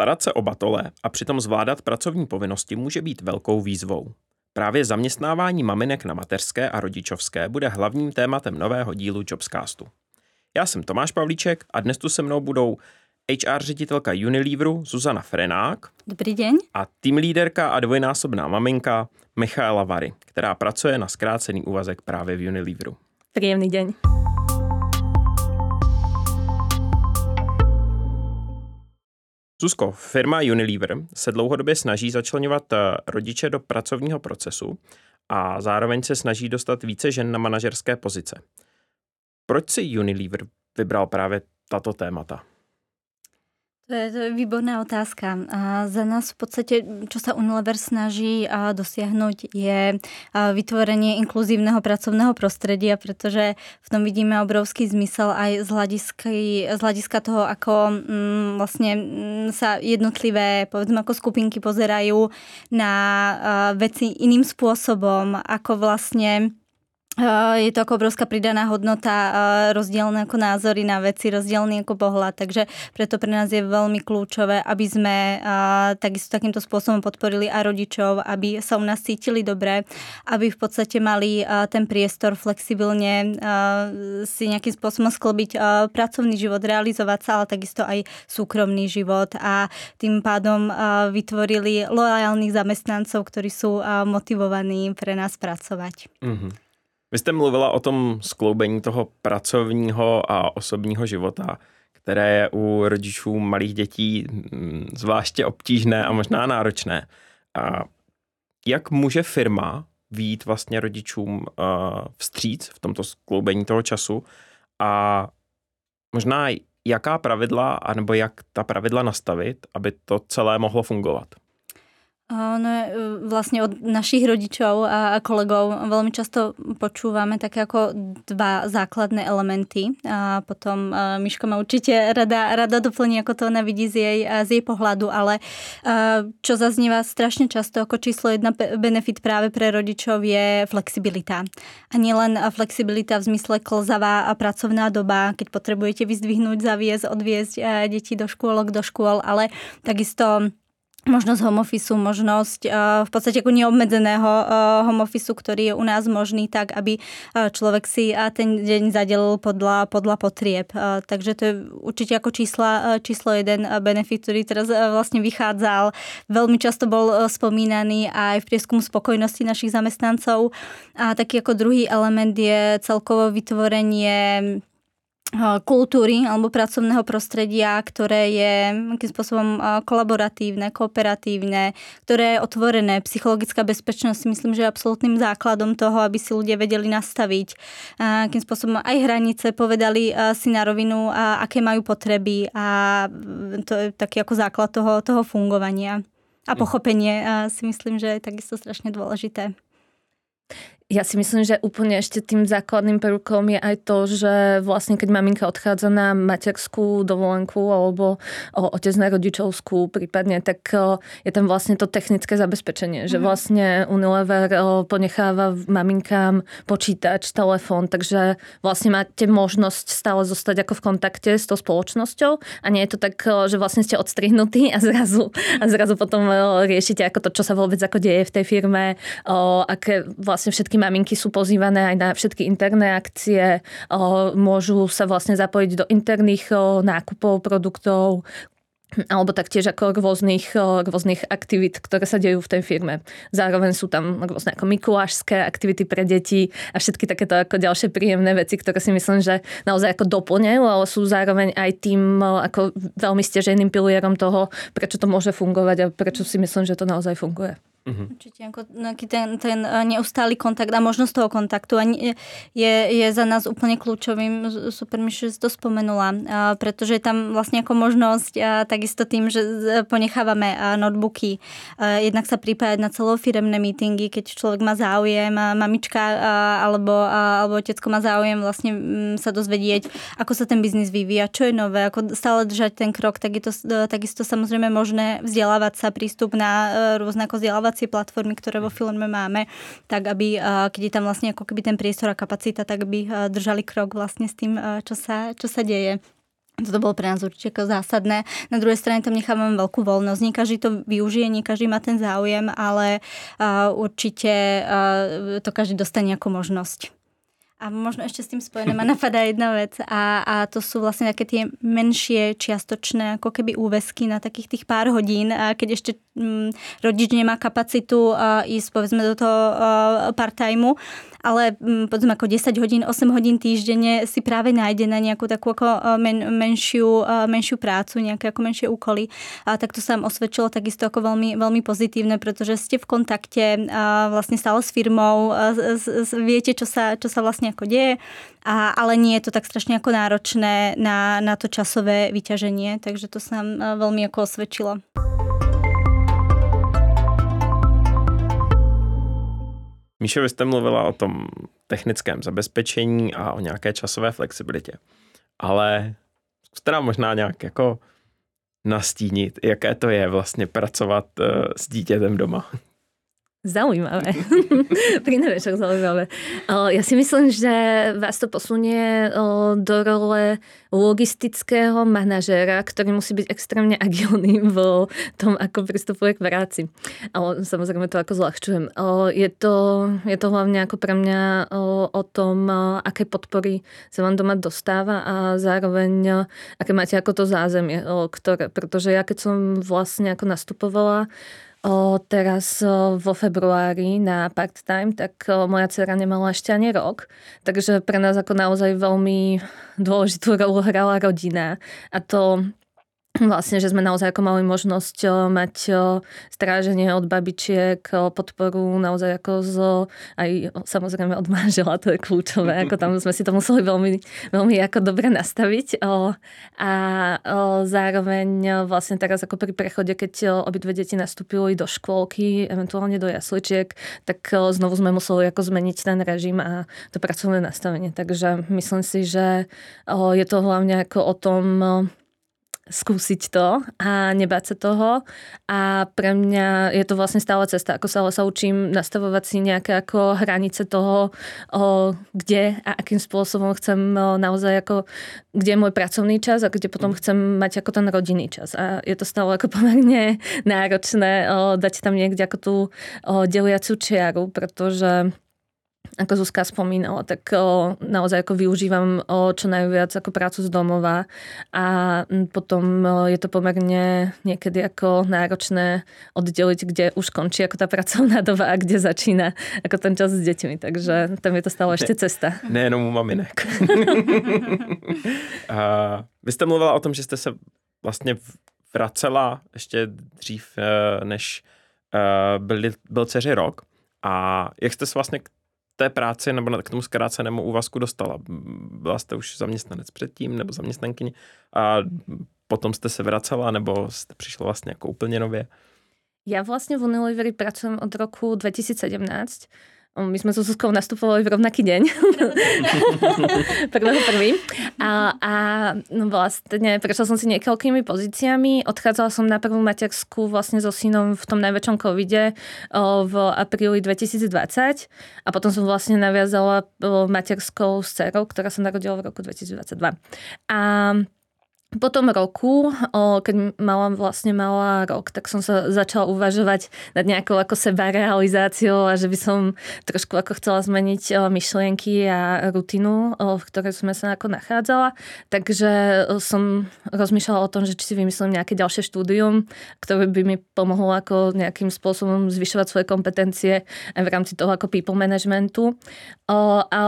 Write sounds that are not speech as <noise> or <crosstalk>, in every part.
Starat se o batole a přitom zvládat pracovní povinnosti může být velkou výzvou. Právě zaměstnávání maminek na mateřské a rodičovské bude hlavním tématem nového dílu Jobscastu. Já jsem Tomáš Pavlíček a dnes tu se mnou budou HR ředitelka Unileveru Zuzana Frenák. Dobrý den. A tým líderka a dvojnásobná maminka Michaela Vary, která pracuje na zkrácený úvazek právě v Unileveru. Příjemný den. Zuzko, firma Unilever se dlouhodobě snaží začlenovat eh, rodiče do pracovního procesu a zároveň se snaží dostat více žen na manažerské pozice. Proč si Unilever vybral právě tato témata? To je, to je výborná otázka. A za nás v podstate, čo sa Unilever snaží dosiahnuť, je vytvorenie inkluzívneho pracovného prostredia, pretože v tom vidíme obrovský zmysel aj z hľadiska, z hľadiska toho, ako mm, vlastne mm, sa jednotlivé, povedzme, ako skupinky pozerajú na veci iným spôsobom, ako vlastne je to ako obrovská pridaná hodnota, rozdielne ako názory na veci, rozdielný ako pohľad, takže preto pre nás je veľmi kľúčové, aby sme takisto takýmto spôsobom podporili aj rodičov, aby sa u nás cítili dobre, aby v podstate mali ten priestor flexibilne si nejakým spôsobom sklobiť pracovný život, realizovať sa, ale takisto aj súkromný život a tým pádom vytvorili lojálnych zamestnancov, ktorí sú motivovaní pre nás pracovať. Mm-hmm. Vy jste mluvila o tom skloubení toho pracovního a osobního života, které je u rodičů malých dětí mm, zvláště obtížné a možná náročné. A jak může firma výjít vlastně rodičům vstříc v tomto skloubení toho času a možná jaká pravidla, anebo jak ta pravidla nastavit, aby to celé mohlo fungovat? No, vlastne od našich rodičov a kolegov veľmi často počúvame také ako dva základné elementy. A potom e, Miško ma určite rada, rada doplní, ako to ona vidí z jej, z jej pohľadu, ale e, čo zaznieva strašne často ako číslo jedna benefit práve pre rodičov je flexibilita. A nielen flexibilita v zmysle klzavá a pracovná doba, keď potrebujete vyzdvihnúť, zaviesť, odviezť deti do škôlok, do škôl, ale takisto možnosť home office, možnosť uh, v podstate ako neobmedzeného uh, home office, ktorý je u nás možný tak, aby uh, človek si ten deň zadelil podľa, podľa potrieb. Takže to je určite ako čísla, číslo jeden benefit, ktorý teraz vlastne vychádzal. Veľmi často bol spomínaný aj v prieskumu spokojnosti našich zamestnancov. A taký ako druhý element je celkovo vytvorenie kultúry alebo pracovného prostredia, ktoré je akým spôsobom kolaboratívne, kooperatívne, ktoré je otvorené. Psychologická bezpečnosť myslím, že je absolútnym základom toho, aby si ľudia vedeli nastaviť akým spôsobom aj hranice, povedali si na rovinu, aké majú potreby a to je taký ako základ toho, toho fungovania. A pochopenie si myslím, že je takisto strašne dôležité. Ja si myslím, že úplne ešte tým základným prvkom je aj to, že vlastne keď maminka odchádza na materskú dovolenku alebo otec na rodičovskú prípadne, tak je tam vlastne to technické zabezpečenie, že mhm. vlastne Unilever ponecháva maminkám počítač, telefón, takže vlastne máte možnosť stále zostať ako v kontakte s tou spoločnosťou a nie je to tak, že vlastne ste odstrihnutí a zrazu, a zrazu potom riešite ako to, čo sa vôbec ako deje v tej firme, aké vlastne všetky maminky sú pozývané aj na všetky interné akcie, môžu sa vlastne zapojiť do interných nákupov produktov, alebo taktiež ako rôznych, rôznych aktivít, ktoré sa dejú v tej firme. Zároveň sú tam rôzne ako mikulášské aktivity pre deti a všetky takéto ako ďalšie príjemné veci, ktoré si myslím, že naozaj ako doplňajú, ale sú zároveň aj tým ako veľmi steženým pilierom toho, prečo to môže fungovať a prečo si myslím, že to naozaj funguje. Mm-hmm. Určite, ako ten, ten eh, neustály kontakt a možnosť toho kontaktu a je, je za nás úplne kľúčovým, super mi, že si to spomenula, a pretože je tam vlastne ako možnosť a takisto tým, že ponechávame notebooky, a jednak sa pripájať na celofiremné meetingy, keď človek má záujem, a mamička alebo, alebo otecko má záujem vlastne mm, sa dozvedieť, ako sa ten biznis vyvíja, čo je nové, ako stále držať ten krok, tak je to takisto samozrejme možné vzdelávať sa, prístup na rôzne ako vzdelávať vzdelávacie platformy, ktoré vo filme máme, tak aby, keď je tam vlastne ako keby ten priestor a kapacita, tak aby držali krok vlastne s tým, čo sa, čo sa deje. Toto bolo pre nás určite zásadné. Na druhej strane tam nechávame veľkú voľnosť. Nie každý to využije, nie každý má ten záujem, ale určite to každý dostane ako možnosť. A možno ešte s tým spojené ma napadá jedna vec a, a to sú vlastne také tie menšie čiastočné ako keby úvesky na takých tých pár hodín, a keď ešte mm, rodič nemá kapacitu a ísť povedzme do toho part-timeu, ale mm, povedzme ako 10 hodín, 8 hodín týždenne si práve nájde na nejakú takú ako men, menšiu, menšiu prácu, nejaké ako menšie úkoly. A tak to sa vám osvedčilo takisto ako veľmi, veľmi pozitívne, pretože ste v kontakte vlastne stále s firmou, viete, čo sa, čo sa vlastne ako deje, a, ale nie je to tak strašne ako náročné na, na to časové vyťaženie, takže to sa nám veľmi ako osvedčilo. Míšo, vy jste mluvila o tom technickém zabezpečení a o nějaké časové flexibilitě. Ale zkuste nám možná nějak jako nastínit, jaké to je vlastně pracovat uh, s dítětem doma. Zaujímavé. <laughs> Pri nevečok zaujímavé. Ja si myslím, že vás to posunie do role logistického manažéra, ktorý musí byť extrémne agilný v tom, ako pristupuje k práci. Ale samozrejme to ako zľahčujem. Je to, je to hlavne ako pre mňa o tom, aké podpory sa vám doma dostáva a zároveň aké máte ako to zázemie, ktoré, pretože ja keď som vlastne ako nastupovala o, teraz o, vo februári na part-time, tak o, moja dcera nemala ešte ani rok. Takže pre nás ako naozaj veľmi dôležitú rolu hrala rodina. A to vlastne, že sme naozaj ako mali možnosť mať stráženie od babičiek, podporu naozaj ako z, aj samozrejme od manžela, to je kľúčové, ako tam sme si to museli veľmi, veľmi ako dobre nastaviť a zároveň vlastne teraz ako pri prechode, keď obidve deti nastúpili do škôlky, eventuálne do jasličiek, tak znovu sme museli ako zmeniť ten režim a to pracovné nastavenie. Takže myslím si, že je to hlavne ako o tom skúsiť to a nebáť sa toho. A pre mňa je to vlastne stále cesta, ako sa, ale sa učím nastavovať si nejaké ako hranice toho, o, kde a akým spôsobom chcem o, naozaj ako, kde je môj pracovný čas a kde potom chcem mať ako ten rodinný čas. A je to stále ako <laughs> pomerne náročné o, dať tam niekde ako tú o, deliacu čiaru, pretože ako Zuzka spomínala, tak o, naozaj ako využívam o, čo najviac ako prácu z domova a potom o, je to pomerne niekedy ako náročné oddeliť, kde už končí ako tá pracovná <laughs> doba a kde začína ako ten čas s deťmi. Takže tam je to stále ešte cesta. Nejenom u maminek. <laughs> a vy jste mluvila o tom, že jste se vlastně vracela ještě dřív, eh, než eh, byl, byl dceři rok. A jak jste se vlastně k té práci nebo k tomu zkrácenému úvazku dostala? Byla jste už zaměstnanec předtím nebo zaměstnankyně a potom jste se vracela nebo jste přišla vlastně jako úplně nově? Ja vlastne v Unilevery pracujem od roku 2017 my sme so Zuzkou nastupovali v rovnaký deň. <laughs> Prvého prvý. A, a no vlastne prešla som si niekoľkými pozíciami. Odchádzala som na prvú materskú vlastne so synom v tom najväčšom covide v apríli 2020 a potom som vlastne naviazala materskou s dcerou, ktorá sa narodila v roku 2022. A po tom roku, keď mala vlastne mala rok, tak som sa začala uvažovať nad nejakou ako seba realizáciou a že by som trošku ako chcela zmeniť myšlienky a rutinu, v ktorej som sa ako nachádzala. Takže som rozmýšľala o tom, že či si vymyslím nejaké ďalšie štúdium, ktoré by mi pomohlo ako nejakým spôsobom zvyšovať svoje kompetencie aj v rámci toho ako people managementu. A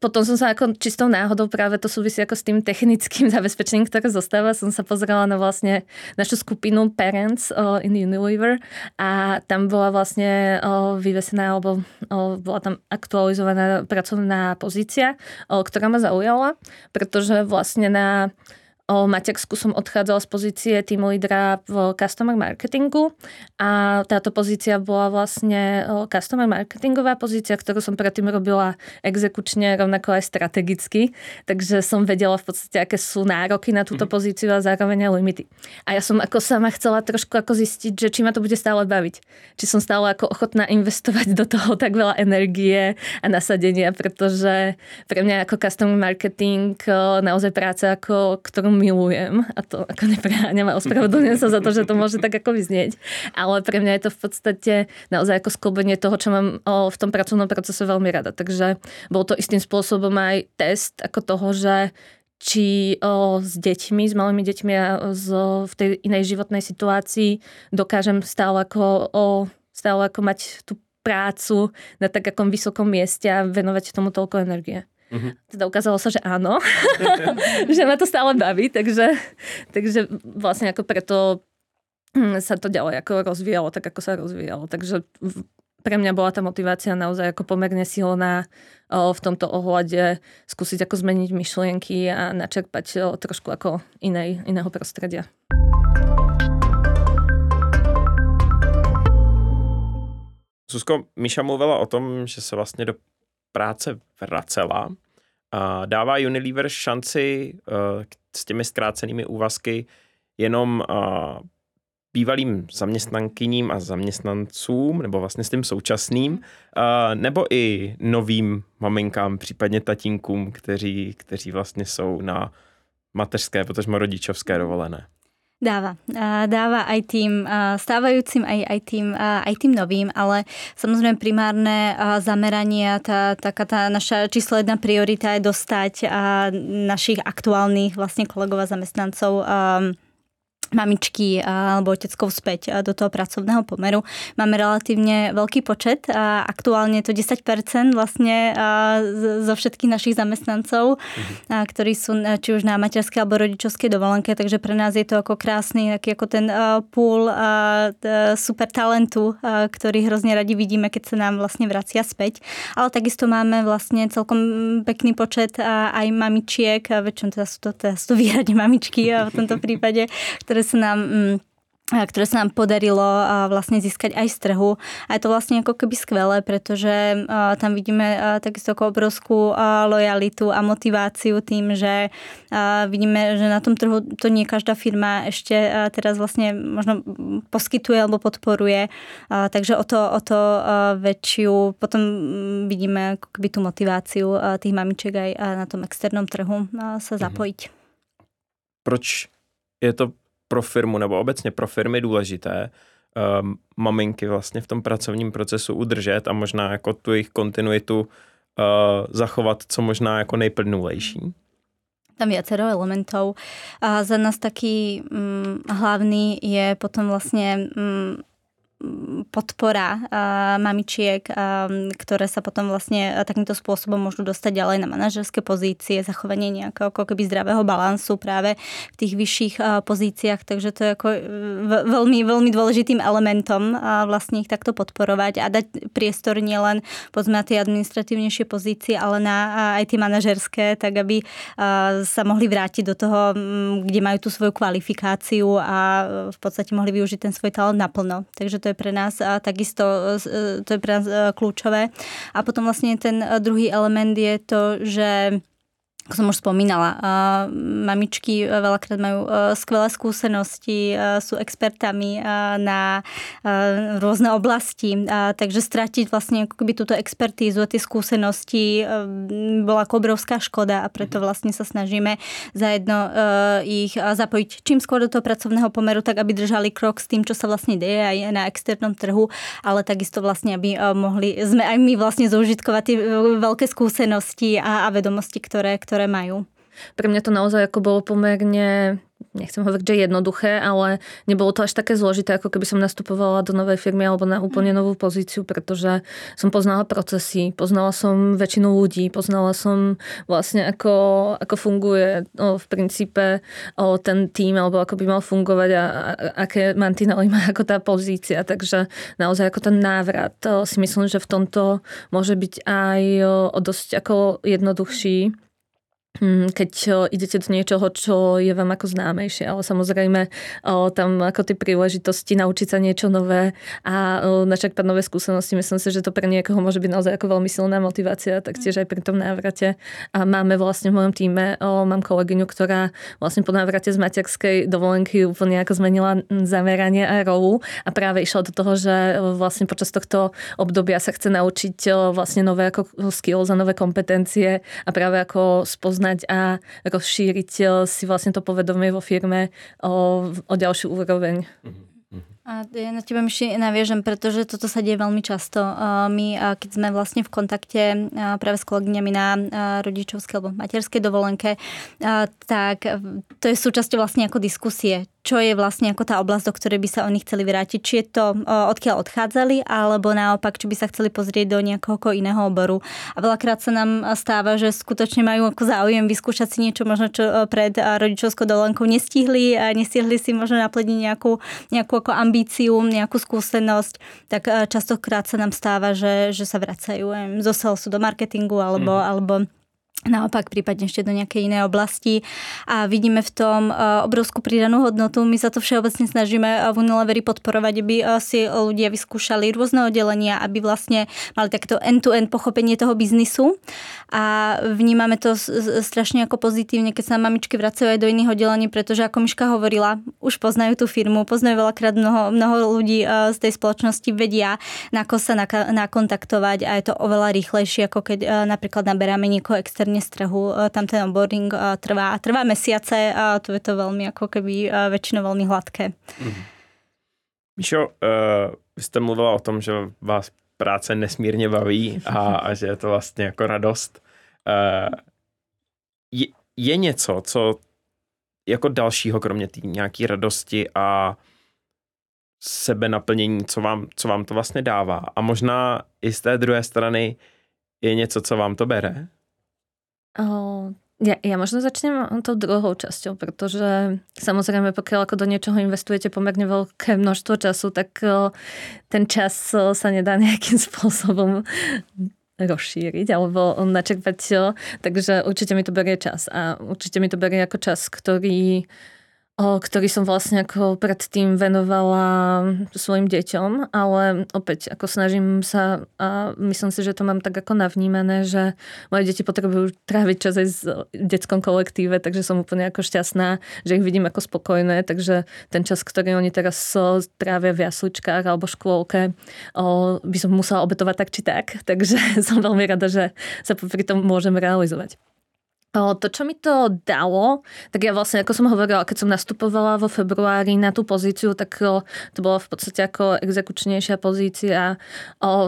potom som sa ako čistou náhodou práve to súvisí ako s tým technickým <laughs> zabezpečením, ktoré zostava som sa pozrela na vlastne našu skupinu Parents uh, in Unilever a tam bola vlastne uh, vyvesená alebo uh, bola tam aktualizovaná pracovná pozícia, uh, ktorá ma zaujala, pretože vlastne na O Matersku som odchádzala z pozície team leadera v customer marketingu a táto pozícia bola vlastne customer marketingová pozícia, ktorú som predtým robila exekučne, rovnako aj strategicky, takže som vedela v podstate, aké sú nároky na túto mhm. pozíciu a zároveň aj limity. A ja som ako sama chcela trošku ako zistiť, že či ma to bude stále baviť. Či som stále ako ochotná investovať do toho tak veľa energie a nasadenia, pretože pre mňa ako customer marketing naozaj práca, ako, ktorú milujem a to ako nepreháňam a ospravedlňujem sa za to, že to môže tak ako vyznieť. Ale pre mňa je to v podstate naozaj ako sklbenie toho, čo mám v tom pracovnom procese veľmi rada. Takže bol to istým spôsobom aj test ako toho, že či o, s deťmi, s malými deťmi a z, v tej inej životnej situácii dokážem stále ako, o, stále ako mať tú prácu na tak akom vysokom mieste a venovať tomu toľko energie. Uh-huh. Teda ukázalo sa, že áno, <laughs> že ma to stále baví, takže, takže vlastne ako preto hm, sa to ďalej ako rozvíjalo, tak ako sa rozvíjalo. Takže pre mňa bola tá motivácia naozaj ako pomerne silná v tomto ohľade skúsiť ako zmeniť myšlienky a načerpať trošku ako inej, iného prostredia. Susko, Miša mluvila o tom, že se vlastně do práce vracela. Dává Unilever šanci uh, s těmi zkrácenými úvazky jenom uh, bývalým zaměstnankyním a zaměstnancům, nebo vlastně s tím současným, uh, nebo i novým maminkám, případně tatínkům, kteří, kteří vlastně jsou na mateřské, potažmo rodičovské dovolené. Dáva. Dáva aj tým stávajúcim, aj, aj, tým, aj tým novým, ale samozrejme primárne zameranie, tá, taká tá naša číslo jedna priorita je dostať našich aktuálnych vlastne kolegov a zamestnancov mamičky alebo oteckov späť do toho pracovného pomeru. Máme relatívne veľký počet, aktuálne je to 10% vlastne zo všetkých našich zamestnancov, mhm. ktorí sú či už na materskej alebo rodičovskej dovolenke, takže pre nás je to ako krásny taký ako ten pool super talentu, ktorý hrozne radi vidíme, keď sa nám vlastne vracia späť. Ale takisto máme vlastne celkom pekný počet aj mamičiek, väčšinou teda sú to, teda sú to výhradne mamičky v tomto <laughs> prípade, ktoré sa nám mm, ktoré sa nám podarilo vlastne získať aj z trhu. A je to vlastne ako keby skvelé, pretože tam vidíme takisto obrovskú lojalitu a motiváciu tým, že vidíme, že na tom trhu to nie každá firma ešte teraz vlastne možno poskytuje alebo podporuje. Takže o to, o to väčšiu potom vidíme ako keby tú motiváciu tých mamiček aj na tom externom trhu sa mhm. zapojiť. Proč je to pro firmu nebo obecně pro firmy důležité um, maminky vlastně v tom pracovním procesu udržet a možná jako tu jejich kontinuitu uh, zachovat co možná jako nejplnulejší? Tam viacero elementov. A za nás taký mm, hlavný je potom vlastne mm, podpora mamičiek, ktoré sa potom vlastne takýmto spôsobom môžu dostať ďalej na manažerské pozície, zachovanie nejakého ako keby zdravého balansu práve v tých vyšších pozíciách, takže to je ako veľmi, veľmi dôležitým elementom vlastne ich takto podporovať a dať priestor nielen povedzme na tie administratívnejšie pozície, ale na aj tie manažerské, tak aby sa mohli vrátiť do toho, kde majú tú svoju kvalifikáciu a v podstate mohli využiť ten svoj talent naplno. Takže to je je pre nás takisto e, to je pre nás e, kľúčové. A potom vlastne ten e, druhý element je to, že ako som už spomínala, mamičky veľakrát majú skvelé skúsenosti, sú expertami na rôzne oblasti, takže stratiť vlastne ako keby túto expertízu a tie skúsenosti bola ako obrovská škoda a preto mhm. vlastne sa snažíme zajedno ich zapojiť čím skôr do toho pracovného pomeru, tak aby držali krok s tým, čo sa vlastne deje aj na externom trhu, ale takisto vlastne, aby mohli, sme aj my vlastne zaužitkovať tie veľké skúsenosti a, a vedomosti, ktoré, ktoré ktoré majú. Pre mňa to naozaj ako bolo pomerne nechcem hovoriť, že jednoduché, ale nebolo to až také zložité, ako keby som nastupovala do novej firmy alebo na úplne novú pozíciu, pretože som poznala procesy, poznala som väčšinu ľudí, poznala som vlastne ako, ako funguje o, v princípe o, ten tým, alebo ako by mal fungovať a, a aké mantinely má ako tá pozícia. Takže naozaj ako ten návrat o, si myslím, že v tomto môže byť aj o, o dosť ako jednoduchší keď idete do niečoho, čo je vám ako známejšie, ale samozrejme tam ako tie príležitosti naučiť sa niečo nové a načerpať nové skúsenosti, myslím si, že to pre niekoho môže byť naozaj ako veľmi silná motivácia, taktiež aj pri tom návrate. A máme vlastne v mojom týme, mám kolegyňu, ktorá vlastne po návrate z materskej dovolenky úplne ako zmenila zameranie a rolu a práve išla do toho, že vlastne počas tohto obdobia sa chce naučiť vlastne nové ako skills a nové kompetencie a práve ako spoznať poznať a rozšíriť si vlastne to povedomie vo firme o, o ďalšiu úroveň. Mm-hmm. A ja na teba myši naviažem, pretože toto sa deje veľmi často. My, keď sme vlastne v kontakte práve s kolegyňami na rodičovskej alebo materskej dovolenke, tak to je súčasťou vlastne ako diskusie čo je vlastne ako tá oblasť, do ktorej by sa oni chceli vrátiť. Či je to odkiaľ odchádzali, alebo naopak, či by sa chceli pozrieť do nejakého iného oboru. A veľakrát sa nám stáva, že skutočne majú ako záujem vyskúšať si niečo možno, čo pred rodičovskou dovolenkou nestihli a nestihli si možno naplniť nejakú, nejakú ako ambíciu, nejakú skúsenosť, tak častokrát sa nám stáva, že, že sa vracajú zo salesu do marketingu alebo, mm. alebo naopak prípadne ešte do nejakej inej oblasti a vidíme v tom e, obrovskú pridanú hodnotu. My sa to všeobecne snažíme v Unileveri podporovať, aby e, si ľudia vyskúšali rôzne oddelenia, aby vlastne mali takéto end-to-end pochopenie toho biznisu a vnímame to strašne ako pozitívne, keď sa mamičky vracajú aj do iných oddelení, pretože ako Miška hovorila, už poznajú tú firmu, poznajú veľakrát mnoho, mnoho ľudí e, z tej spoločnosti, vedia, na ko sa nakontaktovať a je to oveľa rýchlejšie, ako keď napríklad naberáme niekoho externe trhu. E, tam ten onboarding e, trvá, trvá mesiace a tu je to veľmi ako keby e, väčšinou veľmi hladké. Mm. Míšo, uh, vy jste mluvila o tom, že vás práce nesmírně baví a, a že je to vlastně jako radost. Uh, je, je něco, co jako dalšího, kromě té nějaké radosti a sebe naplnění, co vám, co vám to vlastně dává. A možná i z té druhé strany je něco, co vám to bere? Ja, ja možno začnem tou druhou časťou, pretože samozrejme, pokiaľ ako do niečoho investujete pomerne veľké množstvo času, tak ten čas sa nedá nejakým <laughs> spôsobom rozšíriť alebo načerpať. Takže určite mi to berie čas a určite mi to berie ako čas, ktorý ktorý som vlastne ako predtým venovala svojim deťom, ale opäť ako snažím sa a myslím si, že to mám tak ako navnímané, že moje deti potrebujú tráviť čas aj v detskom kolektíve, takže som úplne ako šťastná, že ich vidím ako spokojné, takže ten čas, ktorý oni teraz trávia v jasličkách alebo škôlke, by som musela obetovať tak či tak, <laughs> takže som veľmi rada, že sa pri tom môžem realizovať. To, čo mi to dalo, tak ja vlastne, ako som hovorila, keď som nastupovala vo februári na tú pozíciu, tak to bola v podstate ako exekučnejšia pozícia,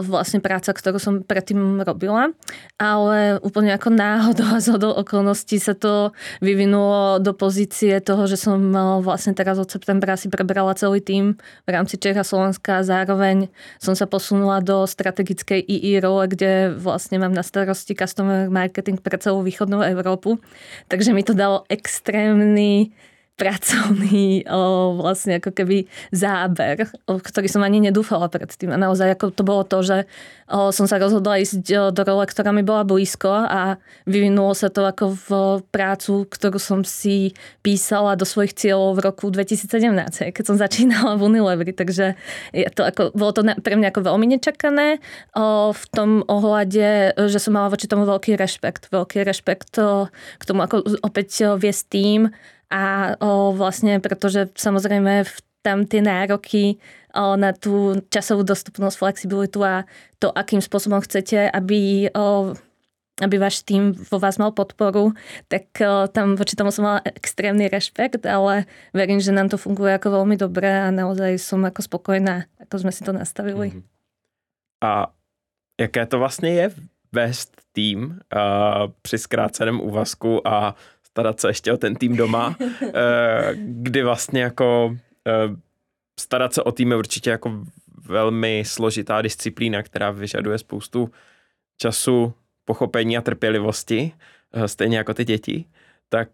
vlastne práca, ktorú som predtým robila. Ale úplne ako náhodou a zhodou okolností sa to vyvinulo do pozície toho, že som vlastne teraz od septembra si prebrala celý tým v rámci Čecha Slovenska a zároveň som sa posunula do strategickej II role, kde vlastne mám na starosti customer marketing pre celú východnú Európu Európu. Takže mi to dalo extrémny pracovný o, vlastne ako keby záber, o ktorý som ani nedúfala predtým. A naozaj ako to bolo to, že o, som sa rozhodla ísť o, do role, ktorá mi bola blízko a vyvinulo sa to ako v prácu, ktorú som si písala do svojich cieľov v roku 2017, keď som začínala v Unilever. Takže je to ako, bolo to pre mňa ako veľmi nečakané o, v tom ohľade, že som mala voči tomu veľký rešpekt. Veľký rešpekt o, k tomu, ako opäť viesť tým, a o, vlastne, pretože samozrejme v tam tie nároky o, na tú časovú dostupnosť, flexibilitu a to, akým spôsobom chcete, aby o, aby váš tým vo vás mal podporu, tak o, tam voči tomu som mala extrémny rešpekt, ale verím, že nám to funguje ako veľmi dobre a naozaj som ako spokojná, ako sme si to nastavili. Mm-hmm. A jaké to vlastně je vést tým uh, při zkráceném úvazku a starat se ještě o ten tým doma, <laughs> eh, kdy vlastně jako eh, starat se o tým je určitě jako velmi složitá disciplína, která vyžaduje spoustu času, pochopení a trpělivosti, eh, stejně jako ty děti. Tak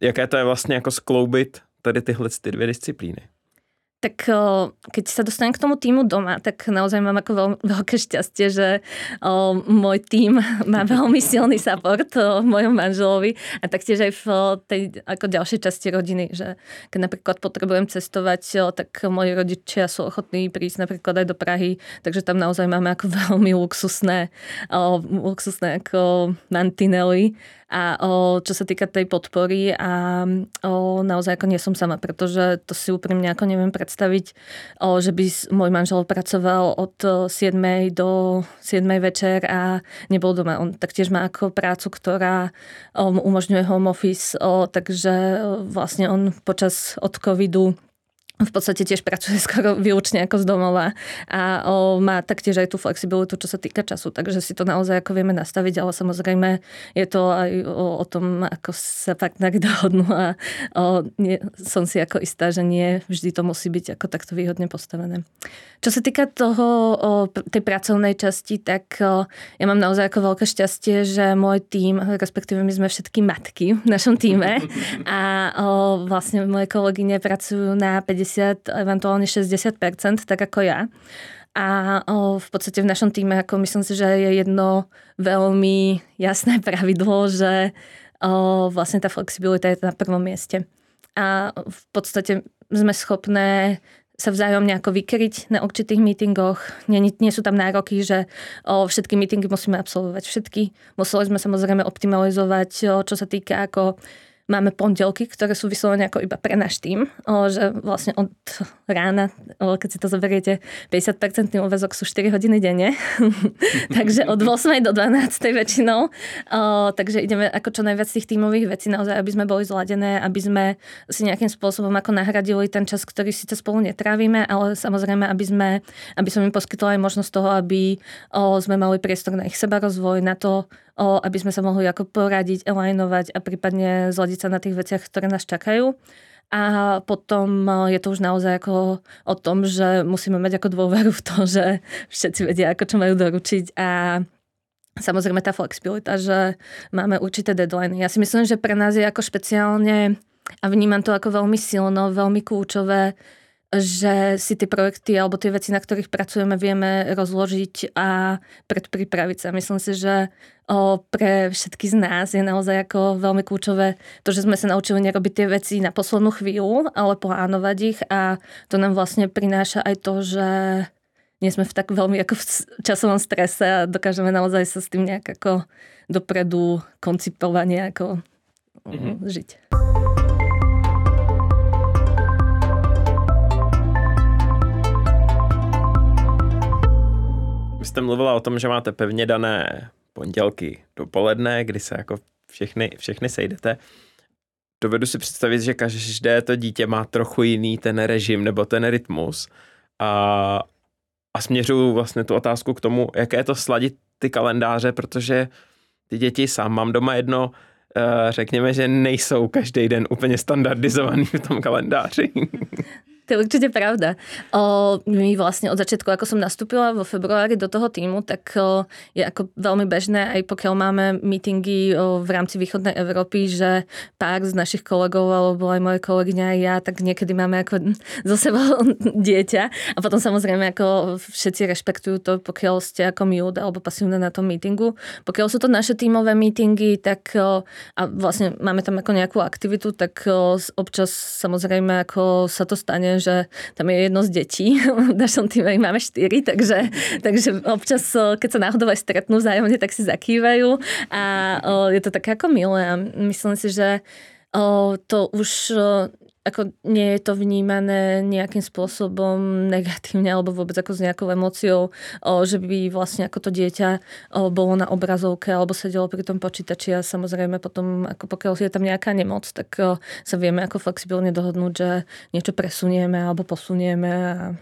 jaké to je vlastně jako skloubit tady tyhle ty dvě disciplíny? Tak keď sa dostanem k tomu týmu doma, tak naozaj mám ako veľ, veľké šťastie, že o, môj tým <laughs> má veľmi silný support o, mojom manželovi a taktiež aj v tej ako ďalšej časti rodiny, že keď napríklad potrebujem cestovať, o, tak moji rodičia sú ochotní prísť napríklad aj do Prahy, takže tam naozaj máme ako <laughs> veľmi luxusné, o, luxusné ako mantinely A o, čo sa týka tej podpory a o, naozaj ako nie som sama, pretože to si úprimne ako neviem predstaviť, o, že by môj manžel pracoval od 7. do 7. večer a nebol doma. On taktiež má ako prácu, ktorá o, umožňuje home office, o, takže vlastne on počas od covidu v podstate tiež pracuje <laughs> skoro výlučne ako z domova a o, má taktiež aj tú flexibilitu, čo sa týka času, takže si to naozaj ako vieme nastaviť, ale samozrejme je to aj o, o tom, ako sa partneri dohodnú a o, nie, som si ako istá, že nie vždy to musí byť ako takto výhodne postavené. Čo sa týka toho, o, tej pracovnej časti, tak o, ja mám naozaj ako veľké šťastie, že môj tím, respektíve my sme všetky matky v našom týme <laughs> a o, vlastne moje kolegyne pracujú na 50 50, eventuálne 60%, tak ako ja. A o, v podstate v našom týme, ako myslím si, že je jedno veľmi jasné <laughs> pravidlo, že o, vlastne tá flexibilita je na prvom mieste. A v podstate sme schopné sa vzájomne ako vykryť na určitých mítingoch. Nie, nie sú tam nároky, že o, všetky mítingy musíme absolvovať všetky. Museli sme samozrejme optimalizovať, o, čo sa týka ako Máme pondelky, ktoré sú vyslovene ako iba pre náš tým, že vlastne od rána, keď si to zoberiete, 50% úvezok sú 4 hodiny denne, <laughs> takže od 8 do 12 väčšinou. Takže ideme ako čo najviac tých tímových vecí naozaj, aby sme boli zladené, aby sme si nejakým spôsobom ako nahradili ten čas, ktorý síce spolu netrávime, ale samozrejme, aby sme, aby som im poskytla aj možnosť toho, aby sme mali priestor na ich seba rozvoj, na to, aby sme sa mohli ako poradiť, elajnovať a prípadne zladiť sa na tých veciach, ktoré nás čakajú. A potom je to už naozaj ako o tom, že musíme mať ako dôveru v to, že všetci vedia, ako čo majú doručiť a samozrejme tá flexibilita, že máme určité deadline. Ja si myslím, že pre nás je ako špeciálne a vnímam to ako veľmi silno, veľmi kľúčové, že si tie projekty alebo tie veci, na ktorých pracujeme, vieme rozložiť a predpripraviť sa. Myslím si, že o, pre všetky z nás je naozaj ako veľmi kľúčové to, že sme sa naučili nerobiť tie veci na poslednú chvíľu, ale plánovať ich a to nám vlastne prináša aj to, že nie sme v tak veľmi ako v časovom strese a dokážeme naozaj sa s tým nejak ako dopredu koncipovať ako mm-hmm. žiť. Vy jste mluvila o tom, že máte pevně dané pondělky dopoledne, kdy se jako všechny, všechny sejdete. Dovedu si představit, že každé to dítě má trochu jiný ten režim nebo ten rytmus. A, a směřuju vlastně tu otázku k tomu, jaké je to sladit ty kalendáře, protože ty děti sám mám doma jedno, eh, řekněme, že nejsou každý den úplně standardizovaný v tom kalendáři. <laughs> To je určite pravda. O, my vlastne od začiatku, ako som nastúpila vo februári do toho týmu, tak o, je ako veľmi bežné, aj pokiaľ máme meetingy o, v rámci východnej Európy, že pár z našich kolegov, alebo aj moje kolegyňa aj ja, tak niekedy máme ako <laughs> zo seba dieťa. A potom samozrejme ako všetci rešpektujú to, pokiaľ ste ako mute alebo pasívne na tom meetingu. Pokiaľ sú to naše tímové meetingy, tak o, a vlastne máme tam ako nejakú aktivitu, tak o, občas samozrejme ako sa to stane, že tam je jedno z detí. <laughs> V našom týme máme štyri, takže, takže občas, keď sa náhodou aj stretnú vzájomne, tak si zakývajú a je to také ako milé a myslím si, že to už ako nie je to vnímané nejakým spôsobom negatívne alebo vôbec ako s nejakou emóciou, že by vlastne ako to dieťa bolo na obrazovke alebo sedelo pri tom počítači a samozrejme potom, ako pokiaľ je tam nejaká nemoc, tak sa vieme ako flexibilne dohodnúť, že niečo presunieme alebo posunieme a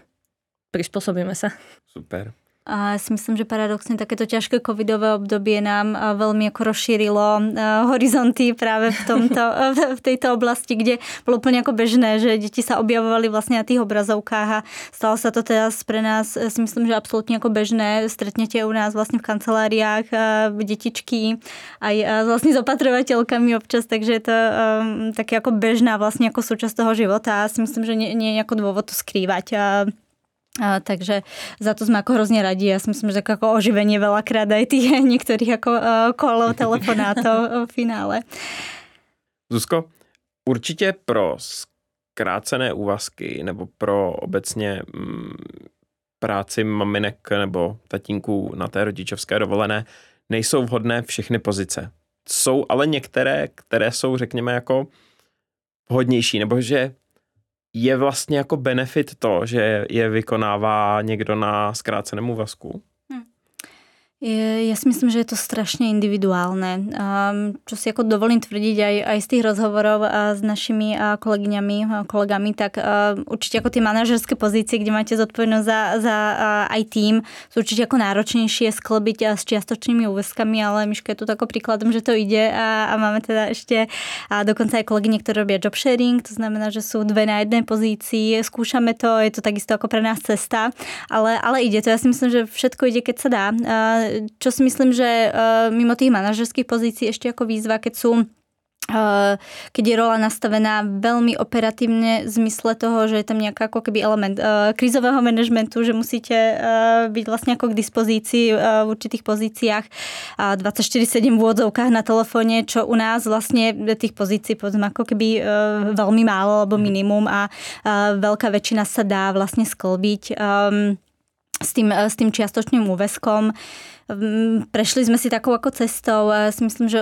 prispôsobíme sa. Super. A ja si myslím, že paradoxne takéto ťažké covidové obdobie nám veľmi ako rozšírilo horizonty práve v, tomto, <laughs> v tejto oblasti, kde bolo úplne ako bežné, že deti sa objavovali vlastne na tých obrazovkách a stalo sa to teraz pre nás, si myslím, že absolútne ako bežné. Stretnete u nás vlastne v kanceláriách detičky aj vlastne s opatrovateľkami občas, takže je to um, také ako bežná vlastne ako súčasť toho života a si myslím, že nie, nie je ako dôvod to skrývať. A a, takže za to sme ako hrozne radi. Ja si myslím, že ako oživenie veľakrát aj tých <laughs> niektorých ako uh, kolov, <laughs> telefonátov v finále. Zuzko, určitě pro zkrácené úvazky nebo pro obecně mm, práci maminek nebo tatínků na té rodičovské dovolené nejsou vhodné všechny pozice. jsou ale některé, které jsou, řekněme, jako vhodnější, nebo že je vlastně jako benefit to, že je vykonává někdo na zkráceném úvazku? Ja si myslím, že je to strašne individuálne. Čo si ako dovolím tvrdiť aj, aj z tých rozhovorov s našimi kolegyňami, a kolegami, tak určite ako tie manažerské pozície, kde máte zodpovednosť za, za aj tým, sú určite ako náročnejšie sklbiť s čiastočnými úväzkami, ale Miška je tu ako príkladom, že to ide a, a máme teda ešte a dokonca aj kolegyne, ktoré robia job sharing, to znamená, že sú dve na jednej pozícii, skúšame to, je to takisto ako pre nás cesta, ale, ale ide to. Ja si myslím, že všetko ide, keď sa dá čo si myslím, že eh, mimo tých manažerských pozícií ešte ako výzva, keď sú eh, keď je rola nastavená veľmi operatívne v zmysle toho, že je tam nejaká ako keby element uh, krizového manažmentu, že musíte uh, byť vlastne ako k dispozícii uh, v určitých pozíciách uh, 24-7 v úvodzovkách na telefóne, čo u nás vlastne tých pozícií povedzme ako keby uh, veľmi málo alebo minimum a uh, veľká väčšina sa dá vlastne sklbiť um, s tým, s tým čiastočným úveskom. Prešli sme si takou ako cestou a si myslím, že,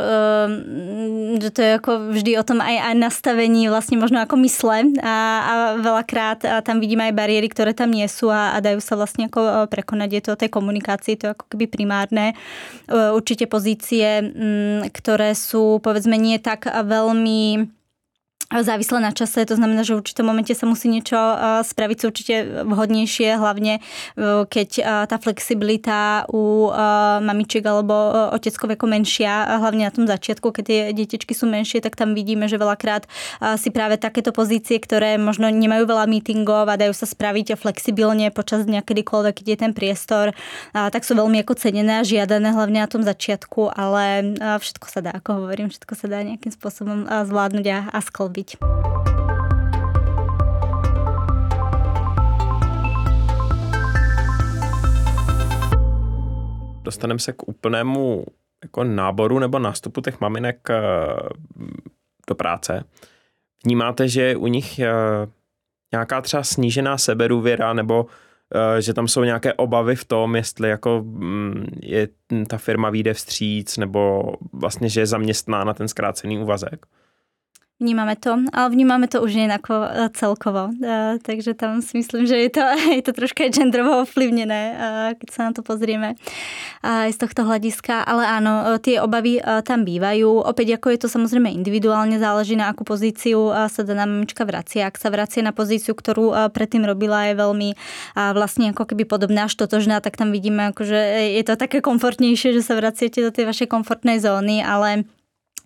že to je ako vždy o tom aj, aj nastavení vlastne možno ako mysle a, a veľakrát a tam vidíme aj bariéry, ktoré tam nie sú a, a dajú sa vlastne ako prekonať. Je to o tej komunikácii, to je ako keby primárne. Určite pozície, ktoré sú povedzme nie tak veľmi závislé na čase, to znamená, že v určitom momente sa musí niečo spraviť, sú určite vhodnejšie, hlavne keď tá flexibilita u mamičiek alebo oteckov ako menšia, hlavne na tom začiatku, keď tie detičky sú menšie, tak tam vidíme, že veľakrát si práve takéto pozície, ktoré možno nemajú veľa meetingov a dajú sa spraviť flexibilne počas dňa kedykoľvek, keď je ten priestor, tak sú veľmi ako cenené a žiadané, hlavne na tom začiatku, ale všetko sa dá, ako hovorím, všetko sa dá nejakým spôsobom zvládnuť a, a sklbiť robiť. Dostaneme se k úplnému jako náboru nebo nástupu těch maminek eh, do práce. Vnímáte, že u nich eh, nějaká třeba snížená seberůvěra nebo eh, že tam jsou nějaké obavy v tom, jestli jako mm, je ta firma vyjde vstříc nebo vlastně, že je zaměstná na ten zkrácený úvazek? Vnímame to, ale vnímame to už nejako e, celkovo. E, takže tam si myslím, že je to, <laughs> je to troška genderovo ovplyvnené, e, keď sa na to pozrieme z tohto hľadiska. Ale áno, tie obavy tam bývajú. Opäť ako je to samozrejme individuálne, záleží na akú pozíciu sa daná mamička vracia. Ak sa vracia na pozíciu, ktorú predtým robila, je veľmi vlastne ako keby podobná až totožná, tak tam vidíme, že je to také komfortnejšie, že sa vraciate do tej vašej komfortnej zóny, ale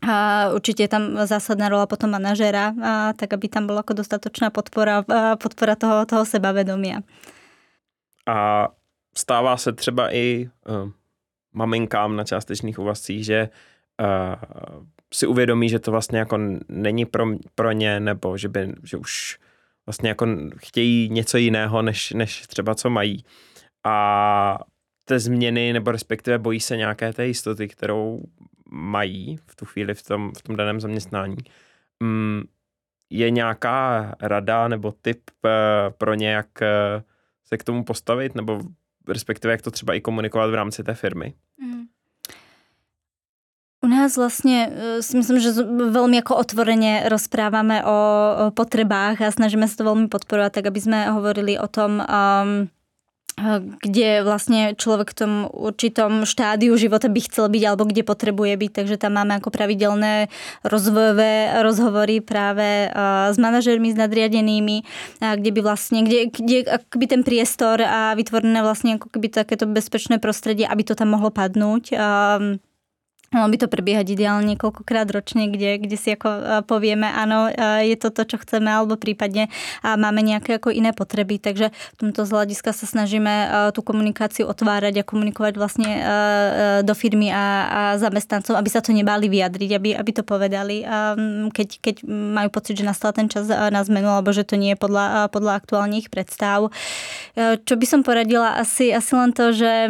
a určite je tam zásadná rola potom manažéra, a tak aby tam bola ako dostatočná podpora, podpora toho, toho sebavedomia. A stává se třeba i uh, maminkám na částečných úvazcích, že uh, si uvědomí, že to vlastně jako není pro, pro ně, nebo že, by, že už vlastně jako chtějí něco jiného, než, než třeba co mají. A té změny, nebo respektive bojí se nějaké té jistoty, kterou mají v tu chvíli v tom, v tom daném zaměstnání. Mm, je nějaká rada nebo tip eh, pro ně, jak eh, se k tomu postavit, nebo respektive jak to třeba i komunikovat v rámci té firmy? Mm. U nás vlastne si myslím, že veľmi ako otvorene rozprávame o potrebách a snažíme sa to veľmi podporovať, tak aby sme hovorili o tom, um, kde vlastne človek v tom určitom štádiu života by chcel byť alebo kde potrebuje byť. Takže tam máme ako pravidelné rozvojové rozhovory práve s manažermi, s nadriadenými, kde by vlastne, kde, kde akoby ten priestor a vytvorené vlastne ako keby takéto bezpečné prostredie, aby to tam mohlo padnúť. Malo by to prebiehať ideálne niekoľkokrát ročne, kde, kde si ako e, povieme, áno, e, je to to, čo chceme, alebo prípadne máme nejaké ako iné potreby. Takže v tomto z hľadiska sa snažíme e, tú komunikáciu otvárať a komunikovať vlastne do firmy a, a zamestnancom, aby sa to nebáli vyjadriť, aby, aby to povedali, keď, keď majú pocit, že nastal ten čas na zmenu, alebo že to nie je podľa, podľa aktuálnych predstav. Čo by som poradila? Asi, asi len to, že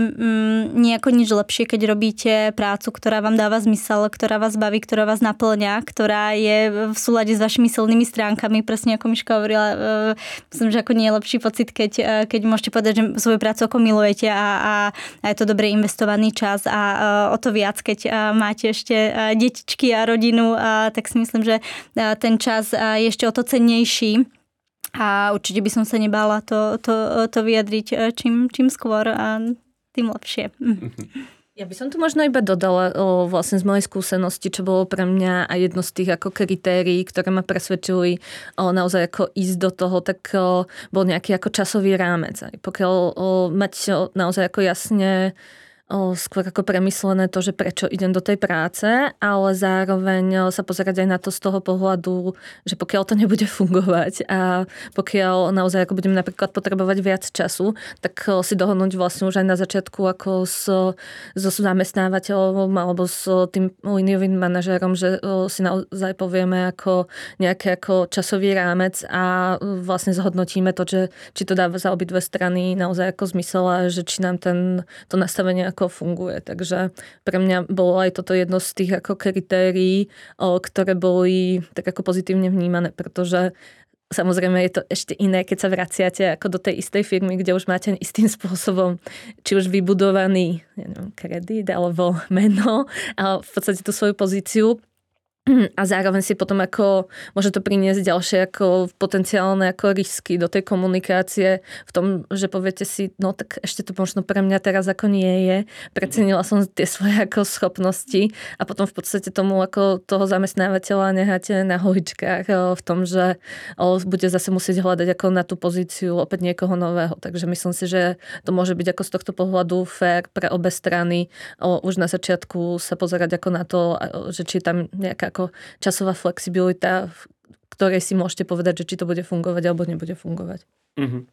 nejako nič lepšie, keď robíte prácu, ktorá vám dáva zmysel, ktorá vás baví, ktorá vás naplňa, ktorá je v súlade s vašimi silnými stránkami, presne ako Miška hovorila, e, myslím, že ako nie je lepší pocit, keď, e, keď môžete povedať, že svoju prácu ako milujete a, a, a je to dobre investovaný čas a o to viac, keď máte ešte detičky a rodinu, tak si myslím, že ten čas je ešte o to cennejší a určite by som sa nebála to, to, to vyjadriť e, čím, čím skôr a tým lepšie. <laughs> Ja by som tu možno iba dodala o, vlastne z mojej skúsenosti, čo bolo pre mňa aj jedno z tých ako kritérií, ktoré ma presvedčili o, naozaj ako ísť do toho, tak o, bol nejaký ako časový rámec. Aj pokiaľ o, mať o, naozaj ako jasne skôr ako premyslené to, že prečo idem do tej práce, ale zároveň sa pozerať aj na to z toho pohľadu, že pokiaľ to nebude fungovať a pokiaľ naozaj ako budem napríklad potrebovať viac času, tak si dohodnúť vlastne už aj na začiatku ako s, so zamestnávateľom alebo s tým liniovým manažérom, že si naozaj povieme ako nejaký ako časový rámec a vlastne zhodnotíme to, že či to dáva za obidve strany naozaj ako zmysel a že či nám ten, to nastavenie ako funguje. Takže pre mňa bolo aj toto jedno z tých ako kritérií, ktoré boli tak ako pozitívne vnímané, pretože Samozrejme je to ešte iné, keď sa vraciate ako do tej istej firmy, kde už máte istým spôsobom či už vybudovaný neviem, kredit alebo meno a v podstate tú svoju pozíciu a zároveň si potom ako, môže to priniesť ďalšie ako potenciálne ako risky do tej komunikácie v tom, že poviete si, no tak ešte to možno pre mňa teraz ako nie je, precenila som tie svoje ako schopnosti a potom v podstate tomu ako toho zamestnávateľa necháte na holičkách v tom, že bude zase musieť hľadať ako na tú pozíciu opäť niekoho nového. Takže myslím si, že to môže byť ako z tohto pohľadu fér pre obe strany už na začiatku sa pozerať ako na to, že či tam nejaká ako časová flexibilita, v ktorej si môžete povedať, že či to bude fungovať alebo nebude fungovať. Mm-hmm.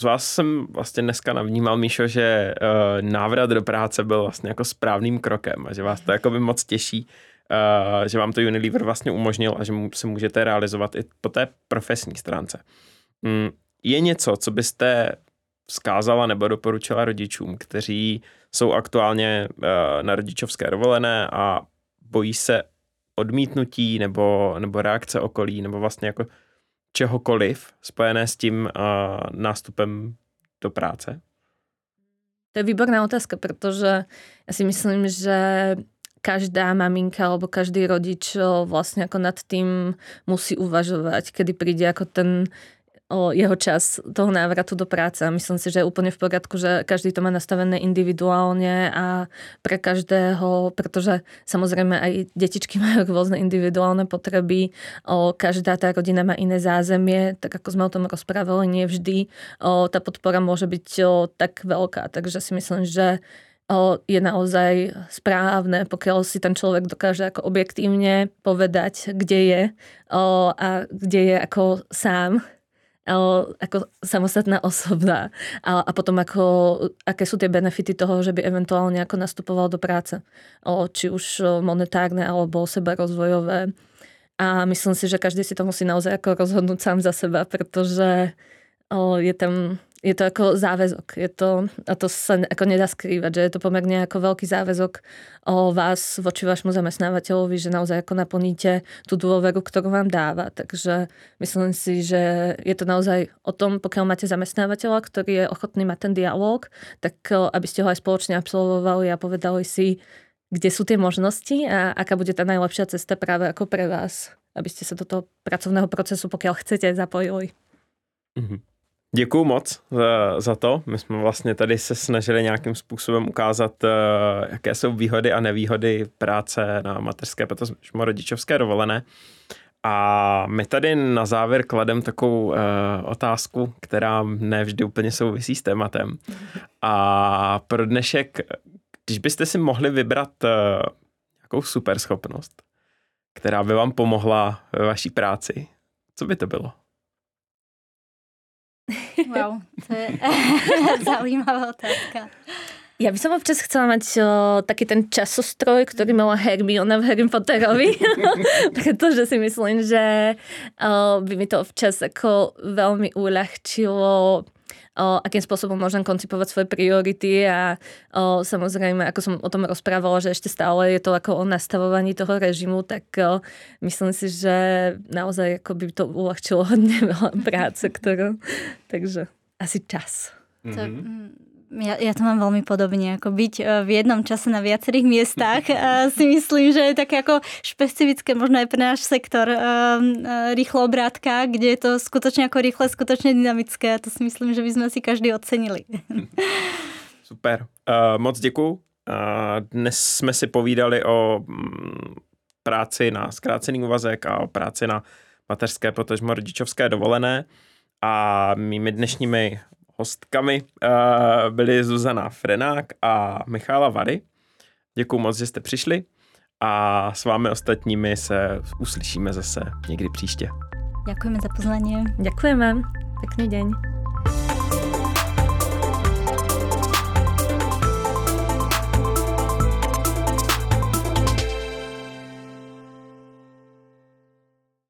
Z vás jsem vlastně dneska navnímal, Míšo, že uh, návrat do práce byl vlastně jako správným krokem a že vás to jako by moc těší, uh, že vám to Unilever vlastně umožnil a že se můžete realizovat i po té profesní stránce. Mm, je něco, co byste vzkázala nebo doporučila rodičům, kteří jsou aktuálně uh, na rodičovské dovolené a bojí se odmítnutí nebo, nebo reakce okolí, nebo vlastně jako čehokoliv spojené s tím uh, nástupem do práce? To je výborná otázka, protože ja si myslím, že každá maminka alebo každý rodič vlastne ako nad tým musí uvažovať, kedy príde ako ten o jeho čas toho návratu do práce. Myslím si, že je úplne v poriadku, že každý to má nastavené individuálne a pre každého, pretože samozrejme aj detičky <laughs> majú rôzne individuálne potreby, o, každá tá rodina má iné zázemie, tak ako sme o tom rozprávali, nie vždy o, tá podpora môže byť o, tak veľká. Takže si myslím, že je naozaj správne, pokiaľ si ten človek dokáže ako objektívne povedať, kde je a kde je ako sám ako samostatná osoba a, a potom ako, aké sú tie benefity toho, že by eventuálne ako nastupoval do práce. O, či už monetárne alebo seba rozvojové. A myslím si, že každý si to musí naozaj ako rozhodnúť sám za seba, pretože o, je tam je to ako záväzok. Je to, a to sa ako nedá skrývať, že je to pomerne ako veľký záväzok o vás voči vašmu zamestnávateľovi, že naozaj ako naplníte tú dôveru, ktorú vám dáva. Takže myslím si, že je to naozaj o tom, pokiaľ máte zamestnávateľa, ktorý je ochotný mať ten dialog, tak aby ste ho aj spoločne absolvovali a povedali si, kde sú tie možnosti a aká bude tá najlepšia cesta práve ako pre vás, aby ste sa do toho pracovného procesu, pokiaľ chcete, zapojili. Mm-hmm. Děkuju moc za, to. My jsme vlastně tady se snažili nějakým způsobem ukázat, uh, jaké jsou výhody a nevýhody práce na mateřské, potažmo rodičovské dovolené. A my tady na závěr kladem takovou uh, otázku, která nevždy úplně souvisí s tématem. A pro dnešek, když byste si mohli vybrat uh, nějakou superschopnost, která by vám pomohla ve vaší práci, co by to bylo? Wow, <laughs> to je <laughs> zaujímavá otázka. Ja by som občas chcela mať o, taký ten časostroj, ktorý mala Hermiona v Harry Potterovi, <laughs> pretože si myslím, že o, by mi to občas ako veľmi uľahčilo o, akým spôsobom môžem koncipovať svoje priority a o, samozrejme, ako som o tom rozprávala, že ešte stále je to ako o nastavovaní toho režimu, tak o, myslím si, že naozaj ako by to uľahčilo <laughs> hodne veľa práce, ktorú, takže asi čas. To, mm-hmm ja, ja to mám veľmi podobne, ako byť e, v jednom čase na viacerých miestach <laughs> a si myslím, že je také ako špecifické možno aj pre náš sektor um, rýchlo obrátka, kde je to skutočne ako rýchle, skutočne dynamické a to si myslím, že by sme si každý ocenili. <laughs> Super. Uh, moc děkuju. Uh, dnes jsme si povídali o mm, práci na zkrácený úvazek a o práci na mateřské, potažmo rodičovské dovolené. A mými dnešními hostkami uh, byly Zuzana Frenák a Michála Vary. Děkuji moc, že jste přišli a s vámi ostatními se uslyšíme zase někdy příště. Ďakujeme za pozvanie. Ďakujeme. Pekný deň.